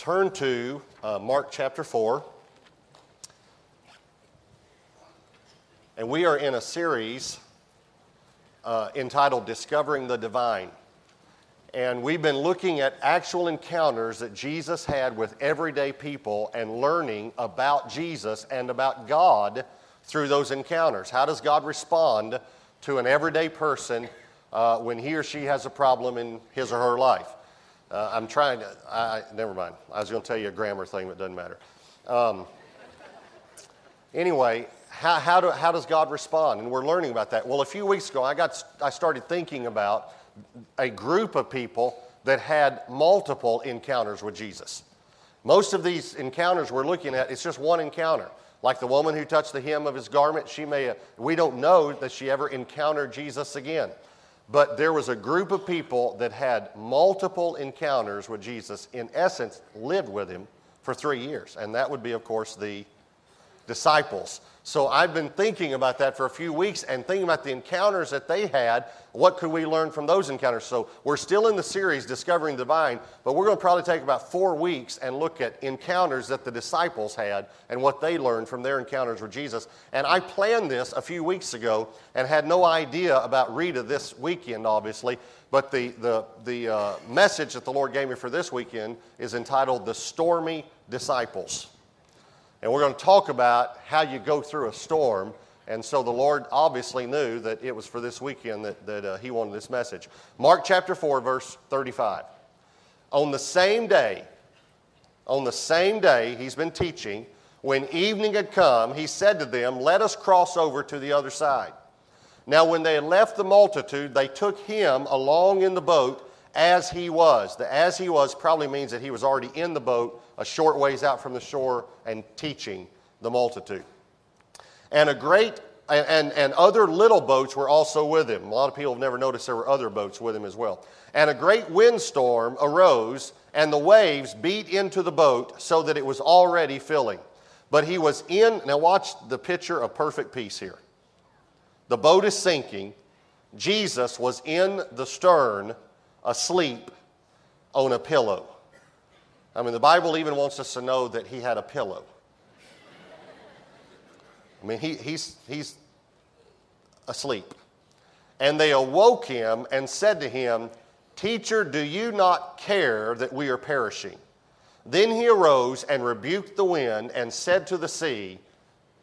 turn to uh, Mark chapter 4. And we are in a series uh, entitled Discovering the Divine. And we've been looking at actual encounters that Jesus had with everyday people and learning about Jesus and about God through those encounters. How does God respond to an everyday person uh, when he or she has a problem in his or her life? Uh, I'm trying to, I, never mind. I was going to tell you a grammar thing, but it doesn't matter. Um, anyway, how, how, do, how does God respond? And we're learning about that. Well, a few weeks ago, I, got, I started thinking about a group of people that had multiple encounters with Jesus. Most of these encounters we're looking at, it's just one encounter. Like the woman who touched the hem of his garment, she may, we don't know that she ever encountered Jesus again. But there was a group of people that had multiple encounters with Jesus, in essence, lived with him for three years. And that would be, of course, the disciples. So I've been thinking about that for a few weeks and thinking about the encounters that they had. What could we learn from those encounters? So we're still in the series, Discovering the Divine, but we're going to probably take about four weeks and look at encounters that the disciples had and what they learned from their encounters with Jesus. And I planned this a few weeks ago and had no idea about Rita this weekend, obviously. But the, the, the uh, message that the Lord gave me for this weekend is entitled The Stormy Disciples. And we're going to talk about how you go through a storm. And so the Lord obviously knew that it was for this weekend that, that uh, He wanted this message. Mark chapter 4, verse 35. On the same day, on the same day he's been teaching, when evening had come, he said to them, Let us cross over to the other side. Now, when they had left the multitude, they took him along in the boat as he was. The as he was probably means that he was already in the boat a short ways out from the shore and teaching the multitude. And a great and, and, and, other little boats were also with him. A lot of people have never noticed there were other boats with him as well. And a great windstorm arose, and the waves beat into the boat so that it was already filling. But he was in, now watch the picture of perfect peace here. The boat is sinking. Jesus was in the stern, asleep on a pillow. I mean, the Bible even wants us to know that he had a pillow. I mean, he, he's, he's asleep. And they awoke him and said to him, Teacher, do you not care that we are perishing? Then he arose and rebuked the wind and said to the sea,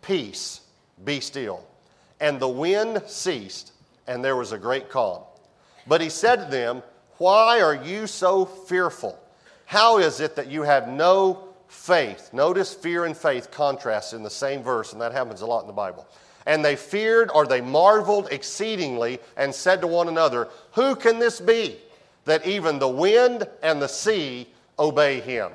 Peace, be still. And the wind ceased, and there was a great calm. But he said to them, Why are you so fearful? How is it that you have no faith? Notice fear and faith contrast in the same verse, and that happens a lot in the Bible. And they feared or they marveled exceedingly and said to one another, Who can this be that even the wind and the sea obey him?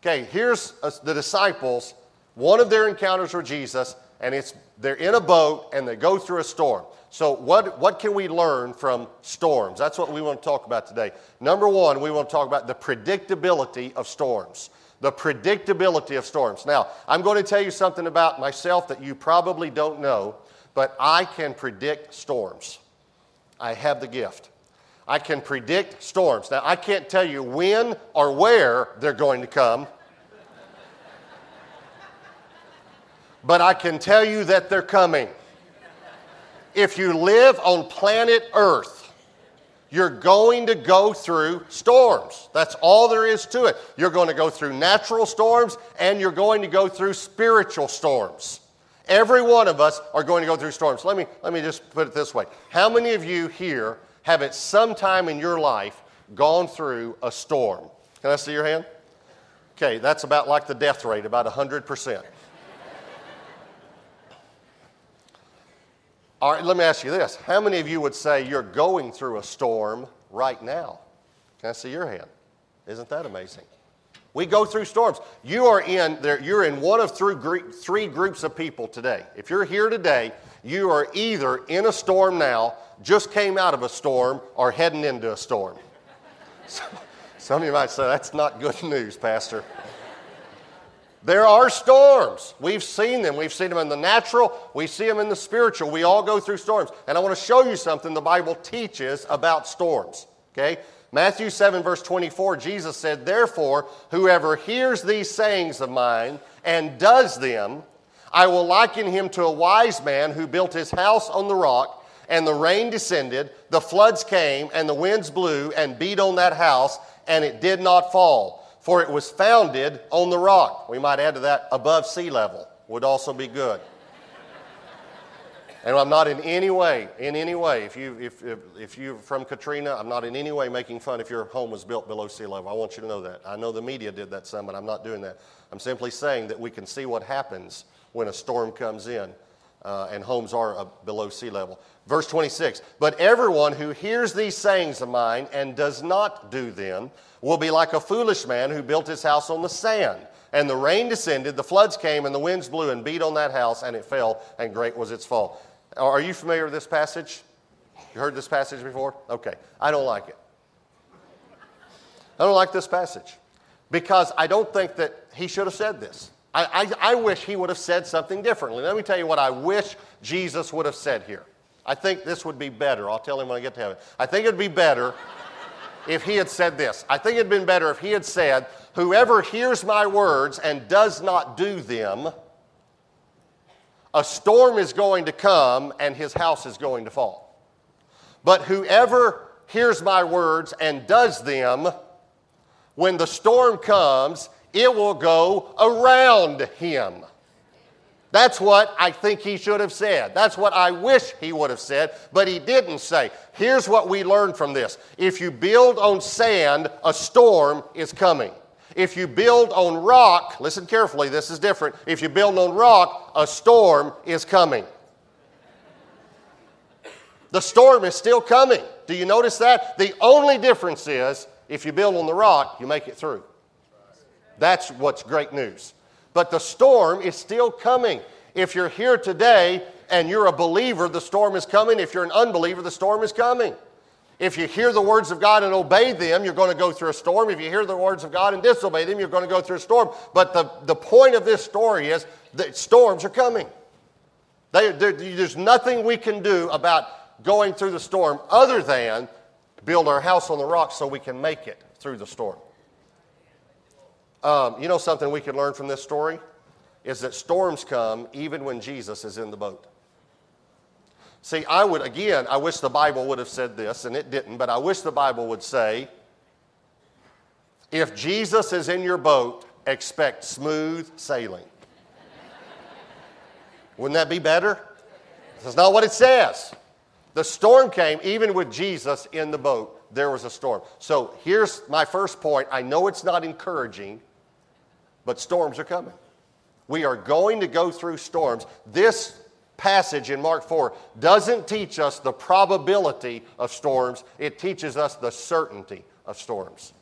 Okay, here's the disciples, one of their encounters with Jesus, and it's they're in a boat and they go through a storm. So, what, what can we learn from storms? That's what we want to talk about today. Number one, we want to talk about the predictability of storms. The predictability of storms. Now, I'm going to tell you something about myself that you probably don't know, but I can predict storms. I have the gift. I can predict storms. Now, I can't tell you when or where they're going to come, but I can tell you that they're coming if you live on planet Earth, you're going to go through storms. That's all there is to it. You're going to go through natural storms and you're going to go through spiritual storms. Every one of us are going to go through storms. Let me, let me just put it this way How many of you here have at some time in your life gone through a storm? Can I see your hand? Okay, that's about like the death rate, about 100%. All right, let me ask you this. How many of you would say you're going through a storm right now? Can I see your hand? Isn't that amazing? We go through storms. You are in there, you're in one of three, three groups of people today. If you're here today, you are either in a storm now, just came out of a storm, or heading into a storm. Some of you might say, that's not good news, Pastor. There are storms. We've seen them. We've seen them in the natural, we see them in the spiritual. We all go through storms. And I want to show you something the Bible teaches about storms. Okay? Matthew 7, verse 24, Jesus said, Therefore, whoever hears these sayings of mine and does them, I will liken him to a wise man who built his house on the rock, and the rain descended, the floods came, and the winds blew and beat on that house, and it did not fall, for it was founded on the rock. We might add to that above sea level, would also be good. And I'm not in any way, in any way, if, you, if, if, if you're from Katrina, I'm not in any way making fun if your home was built below sea level. I want you to know that. I know the media did that some, but I'm not doing that. I'm simply saying that we can see what happens when a storm comes in uh, and homes are uh, below sea level. Verse 26 But everyone who hears these sayings of mine and does not do them will be like a foolish man who built his house on the sand. And the rain descended, the floods came, and the winds blew and beat on that house, and it fell, and great was its fall. Are you familiar with this passage? You heard this passage before? Okay. I don't like it. I don't like this passage because I don't think that he should have said this. I, I, I, wish he would have said something differently. Let me tell you what I wish Jesus would have said here. I think this would be better. I'll tell him when I get to heaven. I think it'd be better if he had said this. I think it'd been better if he had said, Whoever hears my words and does not do them, a storm is going to come and his house is going to fall. But whoever hears my words and does them, when the storm comes, it will go around him. That's what I think he should have said. That's what I wish he would have said, but he didn't say. Here's what we learned from this if you build on sand, a storm is coming. If you build on rock, listen carefully, this is different. If you build on rock, a storm is coming. The storm is still coming. Do you notice that? The only difference is if you build on the rock, you make it through. That's what's great news. But the storm is still coming. If you're here today and you're a believer, the storm is coming. If you're an unbeliever, the storm is coming. If you hear the words of God and obey them, you're going to go through a storm. If you hear the words of God and disobey them, you're going to go through a storm. But the, the point of this story is that storms are coming. They, there's nothing we can do about going through the storm other than build our house on the rock so we can make it through the storm. Um, you know something we can learn from this story? Is that storms come even when Jesus is in the boat. See, I would, again, I wish the Bible would have said this, and it didn't, but I wish the Bible would say if Jesus is in your boat, expect smooth sailing. Wouldn't that be better? That's not what it says. The storm came even with Jesus in the boat. There was a storm. So here's my first point. I know it's not encouraging, but storms are coming. We are going to go through storms. This passage in Mark 4 doesn't teach us the probability of storms, it teaches us the certainty of storms.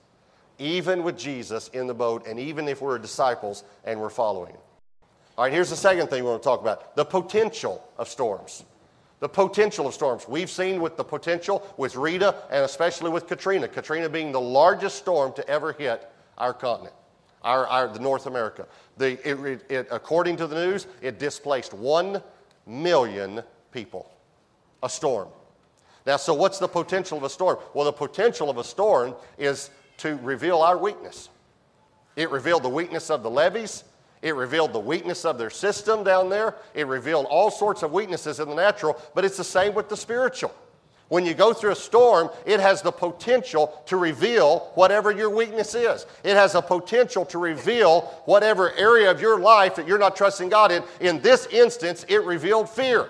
Even with Jesus in the boat, and even if we're disciples and we're following him. All right, here's the second thing we want to talk about the potential of storms. The potential of storms. We've seen with the potential with Rita and especially with Katrina. Katrina being the largest storm to ever hit our continent, our, our the North America. The, it, it, according to the news, it displaced one million people. A storm. Now, so what's the potential of a storm? Well, the potential of a storm is to reveal our weakness. It revealed the weakness of the levees. It revealed the weakness of their system down there. It revealed all sorts of weaknesses in the natural, but it's the same with the spiritual. When you go through a storm, it has the potential to reveal whatever your weakness is. It has a potential to reveal whatever area of your life that you're not trusting God in. In this instance, it revealed fear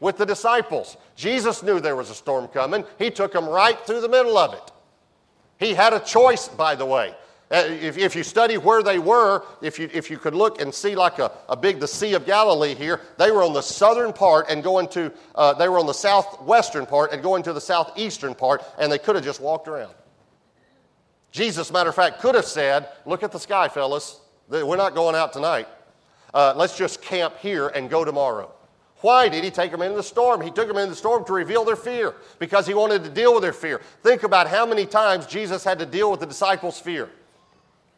with the disciples. Jesus knew there was a storm coming, He took them right through the middle of it. He had a choice, by the way. Uh, if, if, you study where they were, if you, if you could look and see like a, a big, the Sea of Galilee here, they were on the southern part and going to, uh, they were on the southwestern part and going to the southeastern part, and they could have just walked around. Jesus, matter of fact, could have said, Look at the sky, fellas. We're not going out tonight. Uh, let's just camp here and go tomorrow. Why did he take them into the storm? He took them into the storm to reveal their fear because he wanted to deal with their fear. Think about how many times Jesus had to deal with the disciples' fear.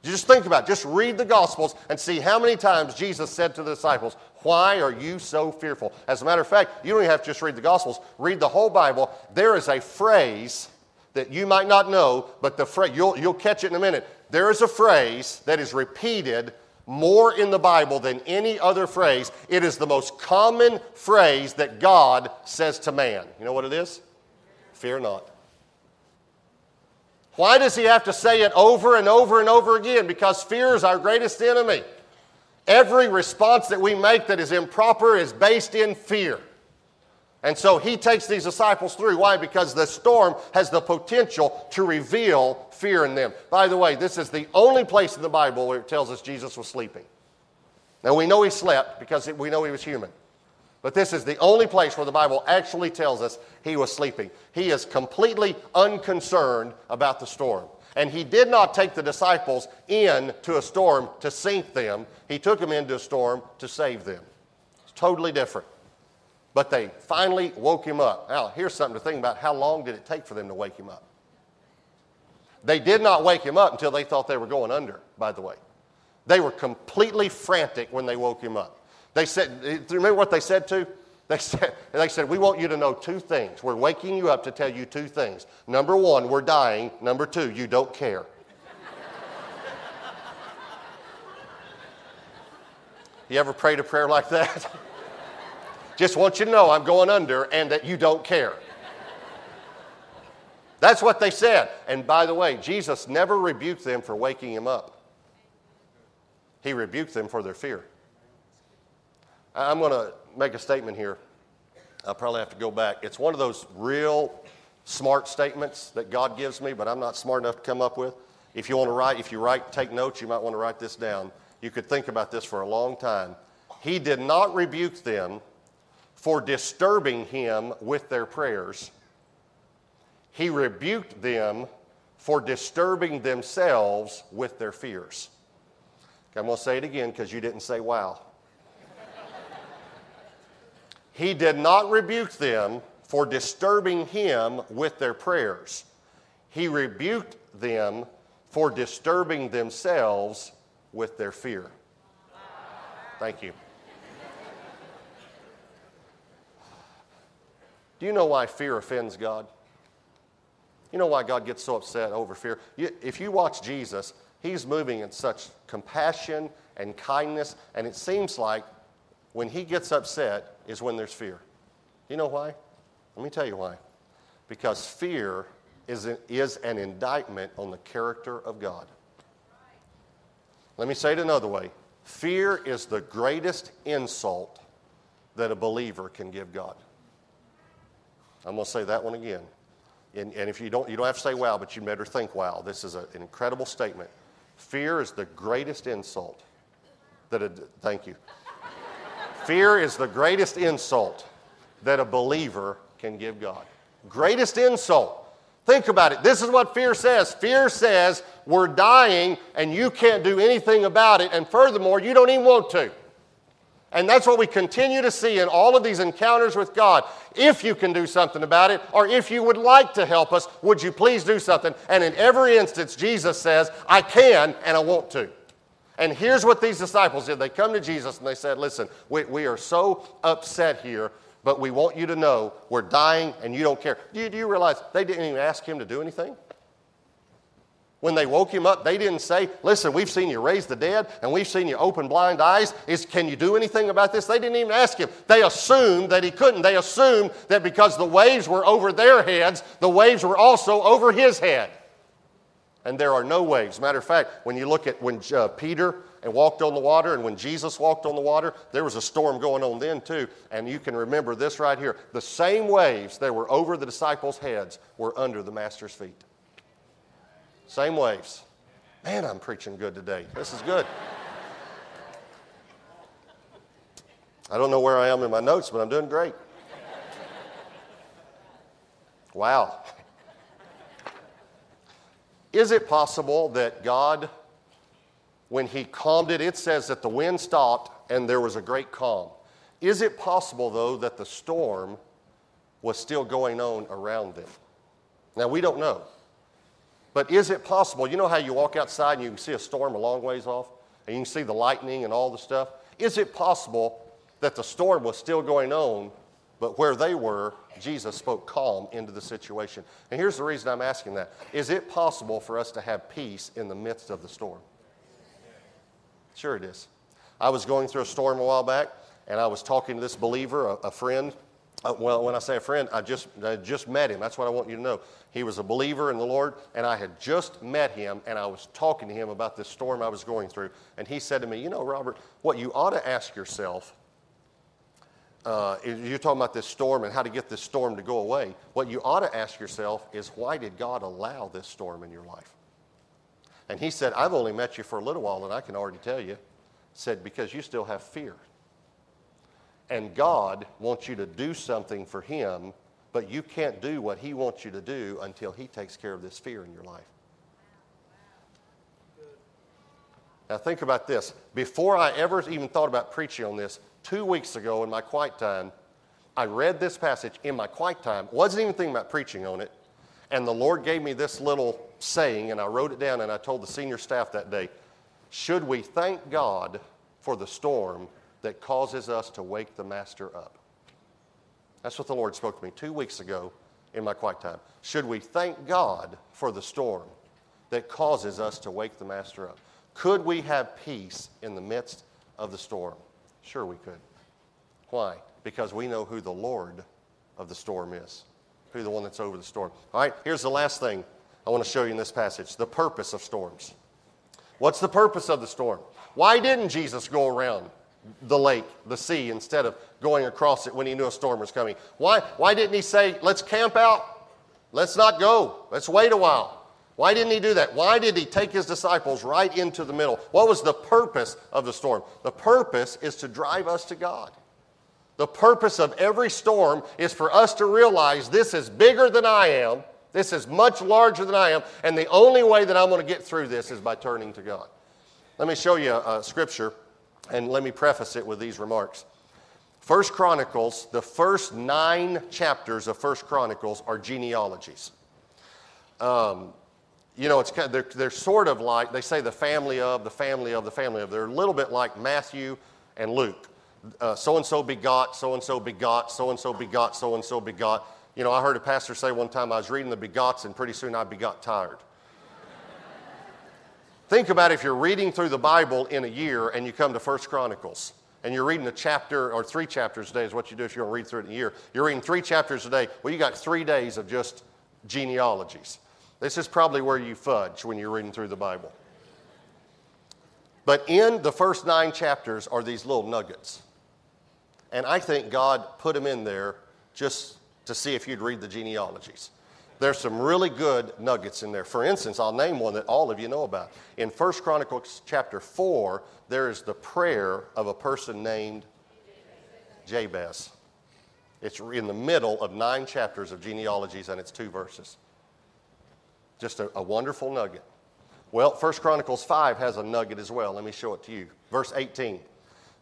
Just think about it. Just read the Gospels and see how many times Jesus said to the disciples, Why are you so fearful? As a matter of fact, you don't even have to just read the Gospels, read the whole Bible. There is a phrase that you might not know, but the phrase, you'll, you'll catch it in a minute. There is a phrase that is repeated more in the Bible than any other phrase. It is the most common phrase that God says to man. You know what it is? Fear not. Why does he have to say it over and over and over again? Because fear is our greatest enemy. Every response that we make that is improper is based in fear. And so he takes these disciples through. Why? Because the storm has the potential to reveal fear in them. By the way, this is the only place in the Bible where it tells us Jesus was sleeping. Now we know he slept because we know he was human. But this is the only place where the Bible actually tells us he was sleeping. He is completely unconcerned about the storm. And he did not take the disciples into a storm to sink them, he took them into a storm to save them. It's totally different. But they finally woke him up. Now, here's something to think about. How long did it take for them to wake him up? They did not wake him up until they thought they were going under, by the way. They were completely frantic when they woke him up. They said, remember what they said to? They said, they said, We want you to know two things. We're waking you up to tell you two things. Number one, we're dying. Number two, you don't care. you ever prayed a prayer like that? Just want you to know I'm going under and that you don't care. That's what they said. And by the way, Jesus never rebuked them for waking him up, he rebuked them for their fear. I'm going to make a statement here. I'll probably have to go back. It's one of those real smart statements that God gives me, but I'm not smart enough to come up with. If you want to write, if you write, take notes, you might want to write this down. You could think about this for a long time. He did not rebuke them for disturbing him with their prayers. He rebuked them for disturbing themselves with their fears. Okay, I'm going to say it again because you didn't say wow. He did not rebuke them for disturbing him with their prayers. He rebuked them for disturbing themselves with their fear. Thank you. Do you know why fear offends God? You know why God gets so upset over fear? if you watch Jesus, he's moving in such compassion and kindness, and it seems like when he gets upset is when there's fear. You know why? Let me tell you why. Because fear is, a, is an indictment on the character of God. Let me say it another way fear is the greatest insult that a believer can give God. I'm going to say that one again. And, and if you don't, you don't have to say wow, but you better think wow. This is a, an incredible statement. Fear is the greatest insult that a, thank you. Fear is the greatest insult that a believer can give God. Greatest insult. Think about it. This is what fear says. Fear says we're dying and you can't do anything about it, and furthermore, you don't even want to. And that's what we continue to see in all of these encounters with God. If you can do something about it, or if you would like to help us, would you please do something? And in every instance, Jesus says, I can and I want to. And here's what these disciples did they come to Jesus and they said, Listen, we, we are so upset here, but we want you to know we're dying and you don't care. Do you, do you realize they didn't even ask him to do anything? When they woke him up, they didn't say, Listen, we've seen you raise the dead and we've seen you open blind eyes. Is, can you do anything about this? They didn't even ask him. They assumed that he couldn't. They assumed that because the waves were over their heads, the waves were also over his head and there are no waves. Matter of fact, when you look at when uh, Peter and walked on the water and when Jesus walked on the water, there was a storm going on then too. And you can remember this right here. The same waves that were over the disciples' heads were under the master's feet. Same waves. Man, I'm preaching good today. This is good. I don't know where I am in my notes, but I'm doing great. Wow. Is it possible that God, when He calmed it, it says that the wind stopped and there was a great calm? Is it possible, though, that the storm was still going on around them? Now, we don't know. But is it possible? You know how you walk outside and you can see a storm a long ways off? And you can see the lightning and all the stuff? Is it possible that the storm was still going on But where they were, Jesus spoke calm into the situation. And here's the reason I'm asking that Is it possible for us to have peace in the midst of the storm? Sure, it is. I was going through a storm a while back, and I was talking to this believer, a, a friend. Uh, well, when I say a friend, I just, I just met him. That's what I want you to know. He was a believer in the Lord, and I had just met him, and I was talking to him about this storm I was going through. And he said to me, You know, Robert, what you ought to ask yourself uh, you're talking about this storm and how to get this storm to go away. What you ought to ask yourself is why did God allow this storm in your life? And he said, I've only met you for a little while, and I can already tell you. Said, because you still have fear. And God wants you to do something for him, but you can't do what he wants you to do until he takes care of this fear in your life. Now, think about this. Before I ever even thought about preaching on this, two weeks ago in my quiet time, I read this passage in my quiet time, wasn't even thinking about preaching on it, and the Lord gave me this little saying, and I wrote it down and I told the senior staff that day Should we thank God for the storm that causes us to wake the Master up? That's what the Lord spoke to me two weeks ago in my quiet time. Should we thank God for the storm that causes us to wake the Master up? Could we have peace in the midst of the storm? Sure, we could. Why? Because we know who the Lord of the storm is, who the one that's over the storm. All right, here's the last thing I want to show you in this passage the purpose of storms. What's the purpose of the storm? Why didn't Jesus go around the lake, the sea, instead of going across it when he knew a storm was coming? Why, why didn't he say, let's camp out? Let's not go. Let's wait a while. Why didn't he do that? Why did he take his disciples right into the middle? What was the purpose of the storm? The purpose is to drive us to God. The purpose of every storm is for us to realize this is bigger than I am, this is much larger than I am, and the only way that I'm going to get through this is by turning to God. Let me show you a, scripture, and let me preface it with these remarks. First Chronicles, the first nine chapters of First Chronicles are genealogies. Um, you know, it's kind of, they're, they're sort of like, they say the family of, the family of, the family of. They're a little bit like Matthew and Luke. So and so begot, so and so begot, so and so begot, so and so begot. You know, I heard a pastor say one time I was reading the begots and pretty soon I begot tired. Think about if you're reading through the Bible in a year and you come to First Chronicles and you're reading a chapter or three chapters a day is what you do if you're going to read through it in a year. You're reading three chapters a day. Well, you got three days of just genealogies. This is probably where you fudge when you're reading through the Bible. But in the first nine chapters are these little nuggets. And I think God put them in there just to see if you'd read the genealogies. There's some really good nuggets in there. For instance, I'll name one that all of you know about. In 1 Chronicles chapter 4, there is the prayer of a person named Jabez. It's in the middle of nine chapters of genealogies, and it's two verses. Just a, a wonderful nugget. Well, 1 Chronicles 5 has a nugget as well. Let me show it to you. Verse 18.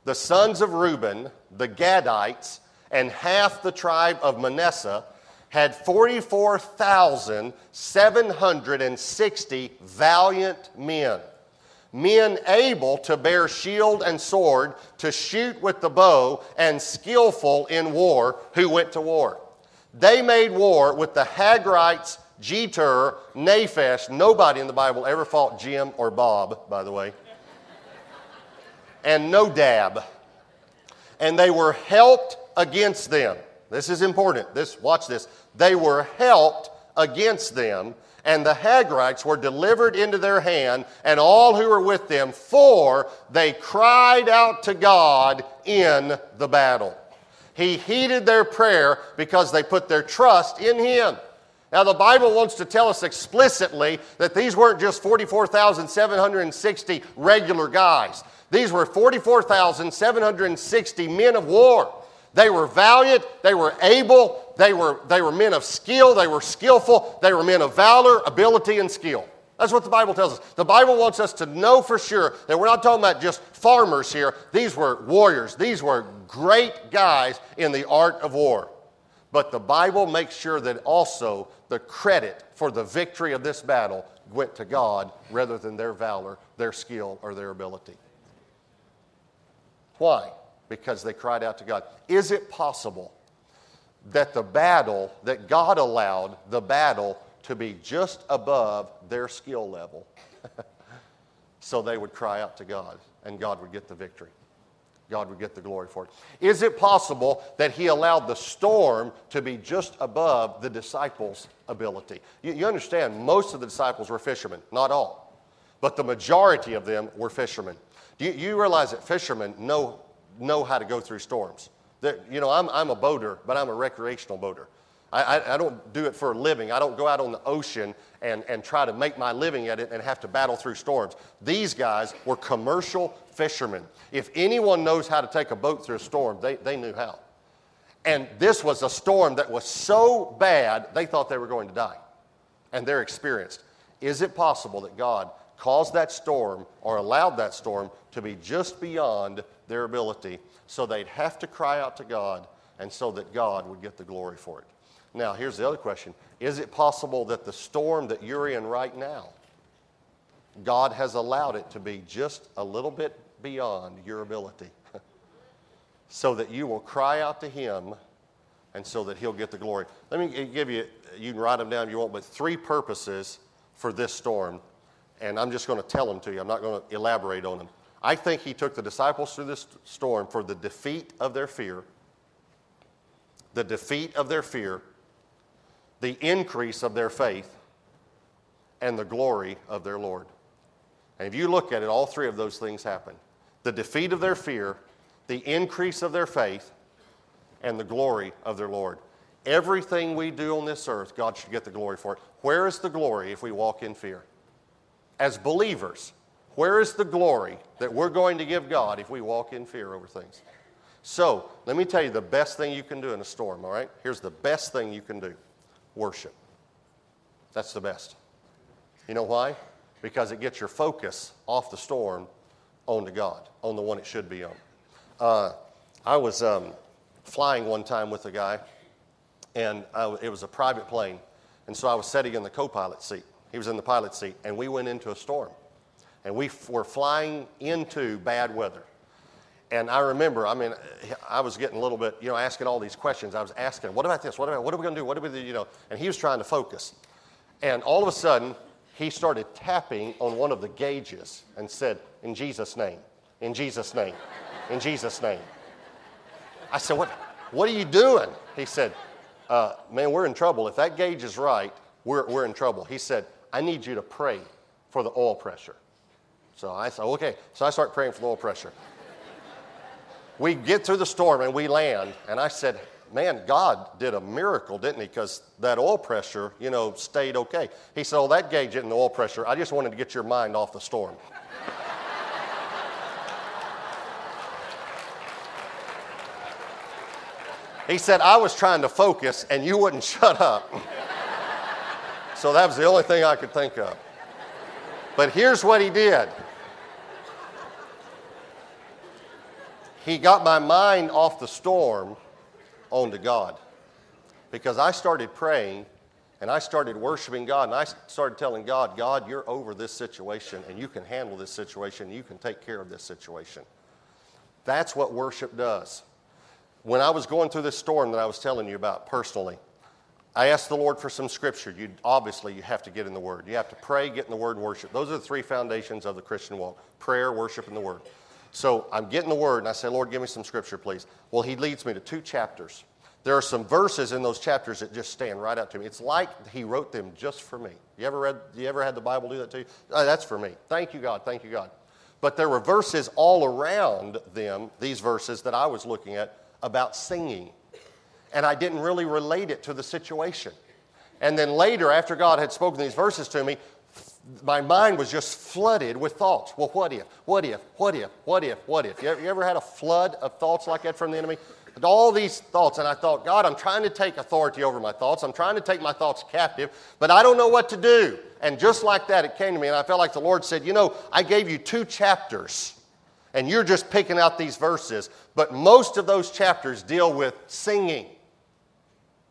The sons of Reuben, the Gadites, and half the tribe of Manasseh had 44,760 valiant men, men able to bear shield and sword, to shoot with the bow, and skillful in war, who went to war. They made war with the Hagrites Jetur, Naphish. Nobody in the Bible ever fought Jim or Bob, by the way. and Nodab. And they were helped against them. This is important. This, watch this. They were helped against them, and the Hagrites were delivered into their hand, and all who were with them, for they cried out to God in the battle. He heeded their prayer because they put their trust in Him. Now, the Bible wants to tell us explicitly that these weren't just 44,760 regular guys. These were 44,760 men of war. They were valiant, they were able, they were, they were men of skill, they were skillful, they were men of valor, ability, and skill. That's what the Bible tells us. The Bible wants us to know for sure that we're not talking about just farmers here. These were warriors, these were great guys in the art of war. But the Bible makes sure that also the credit for the victory of this battle went to God rather than their valor, their skill, or their ability. Why? Because they cried out to God. Is it possible that the battle, that God allowed the battle to be just above their skill level. so they would cry out to God and God would get the victory. God would get the glory for it. Is it possible that he allowed the storm to be just above the disciples' ability? You, you, understand, most of the disciples were fishermen, not all, but the majority of them were fishermen. Do you, you realize that fishermen know, know how to go through storms? You know, I'm, I'm a boater, but I'm a recreational boater. I, I, I, don't do it for a living. I don't go out on the ocean and, and try to make my living at it and have to battle through storms. These guys were commercial fishermen. If anyone knows how to take a boat through a storm, they, they knew how. And this was a storm that was so bad, they thought they were going to die. And they're experienced. Is it possible that God caused that storm or allowed that storm to be just beyond their ability so they'd have to cry out to God and so that God would get the glory for it? Now, here's the other question Is it possible that the storm that you're in right now, God has allowed it to be just a little bit beyond your ability so that you will cry out to Him and so that He'll get the glory? Let me give you, you can write them down if you want, but three purposes for this storm. And I'm just going to tell them to you, I'm not going to elaborate on them. I think He took the disciples through this storm for the defeat of their fear, the defeat of their fear the increase of their faith, and the glory of their Lord. And if you look at it, all three of those things happen the defeat of their fear, the increase of their faith, and the glory of their Lord. Everything we do on this earth, God should get the glory for it. Where is the glory if we walk in fear? As believers, where is the glory that we're going to give God if we walk in fear over things? So, let me tell you the best thing you can do in a storm, all right? Here's the best thing you can do worship. That's the best. You know why? Because it gets your focus off the storm onto God, on the one it should be on. Uh, I was um, flying one time with a guy, and I, it was a private plane. And so I was sitting in the co pilot seat. He was in the pilot seat, and we went into a storm. And we f- were flying into bad weather. And I remember, I mean, I was getting a little bit, you know, asking all these questions. I was asking, what about this? What about, what are we going to do? What are we do? You know, and he was trying to focus. And all of a sudden, he started tapping on one of the gauges and said, in Jesus' name, in Jesus' name, in Jesus' name. I said, what, what are you doing? He said, uh, man, we're in trouble. If that gauge is right, we're, we're in trouble. He said, I need you to pray for the oil pressure. So I said, okay. So I start praying for the oil pressure we get through the storm and we land. And I said, man, God did a miracle, didn't he? Because that oil pressure, you know, stayed okay. He said, oh, that gauge isn't the oil pressure. I just wanted to get your mind off the storm. he said, I was trying to focus and you wouldn't shut up. so that was the only thing I could think of. But here's what he did. He got my mind off the storm onto God. Because I started praying and I started worshiping God and I started telling God, God, you're over this situation and you can handle this situation, you can take care of this situation. That's what worship does. When I was going through this storm that I was telling you about personally, I asked the Lord for some scripture. You obviously you have to get in the Word. You have to pray, get in the Word, worship. Those are the three foundations of the Christian walk: prayer, worship, and the Word. So I'm getting the word, and I say, Lord, give me some scripture, please. Well, he leads me to two chapters. There are some verses in those chapters that just stand right out to me. It's like he wrote them just for me. You ever read? You ever had the Bible do that to you? Oh, that's for me. Thank you, God. Thank you, God. But there were verses all around them, these verses that I was looking at, about singing. And I didn't really relate it to the situation. And then later, after God had spoken these verses to me, my mind was just flooded with thoughts. Well, what if? What if? What if? What if? What if? You ever, you ever had a flood of thoughts like that from the enemy? all these thoughts, and I thought, God, I'm trying to take authority over my thoughts. I'm trying to take my thoughts captive, but I don't know what to do. And just like that, it came to me, and I felt like the Lord said, You know, I gave you two chapters, and you're just picking out these verses, but most of those chapters deal with singing.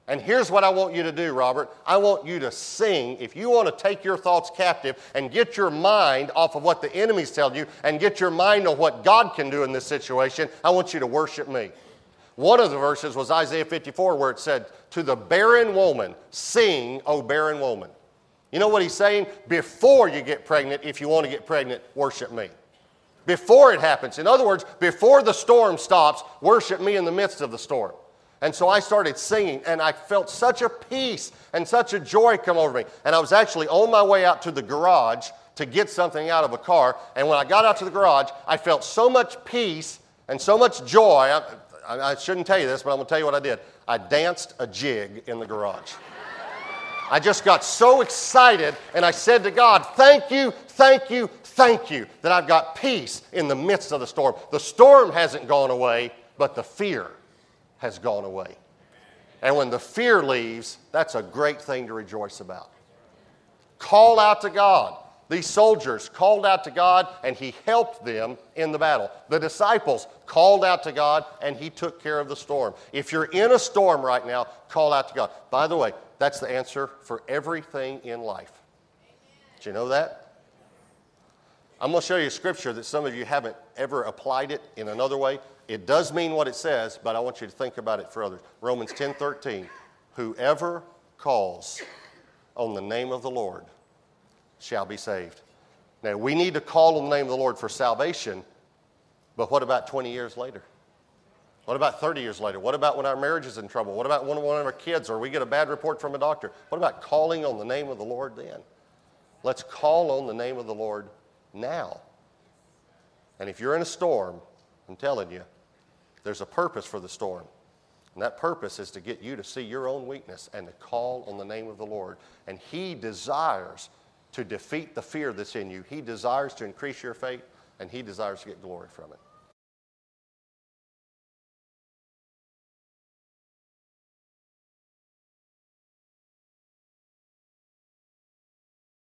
And here's what I want you to do, Robert. I want you to sing. If you want to take your thoughts captive and get your mind off of what the enemy's telling you and get your mind on what God can do in this situation, I want you to worship me. One of the verses was Isaiah 54, where it said, To the barren woman, sing, O barren woman. You know what he's saying? Before you get pregnant, if you want to get pregnant, worship me. Before it happens. In other words, before the storm stops, worship me in the midst of the storm. And so I started singing, and I felt such a peace and such a joy come over me. And I was actually on my way out to the garage to get something out of a car. And when I got out to the garage, I felt so much peace and so much joy. I, I, shouldn't tell you this, but I'm going to tell you what I did. I danced a jig in the garage. I just got so excited, and I said to God, Thank you, thank you, thank you that I've got peace in the midst of the storm. The storm hasn't gone away, but the fear has gone away. And when the fear leaves, that's a great thing to rejoice about. Call out to God. These soldiers called out to God and he helped them in the battle. The disciples called out to God and he took care of the storm. If you're in a storm right now, call out to God. By the way, that's the answer for everything in life. Did you know that? I'm going to show you a scripture that some of you haven't ever applied it in another way. It does mean what it says, but I want you to think about it for others. Romans 10 13. Whoever calls on the name of the Lord shall be saved. Now, we need to call on the name of the Lord for salvation, but what about 20 years later? What about 30 years later? What about when our marriage is in trouble? What about when one of our kids or we get a bad report from a doctor? What about calling on the name of the Lord then? Let's call on the name of the Lord now. And if you're in a storm, I'm telling you, there's a purpose for the storm. And that purpose is to get you to see your own weakness and to call on the name of the Lord. And He desires to defeat the fear that's in you. He desires to increase your faith, and He desires to get glory from it.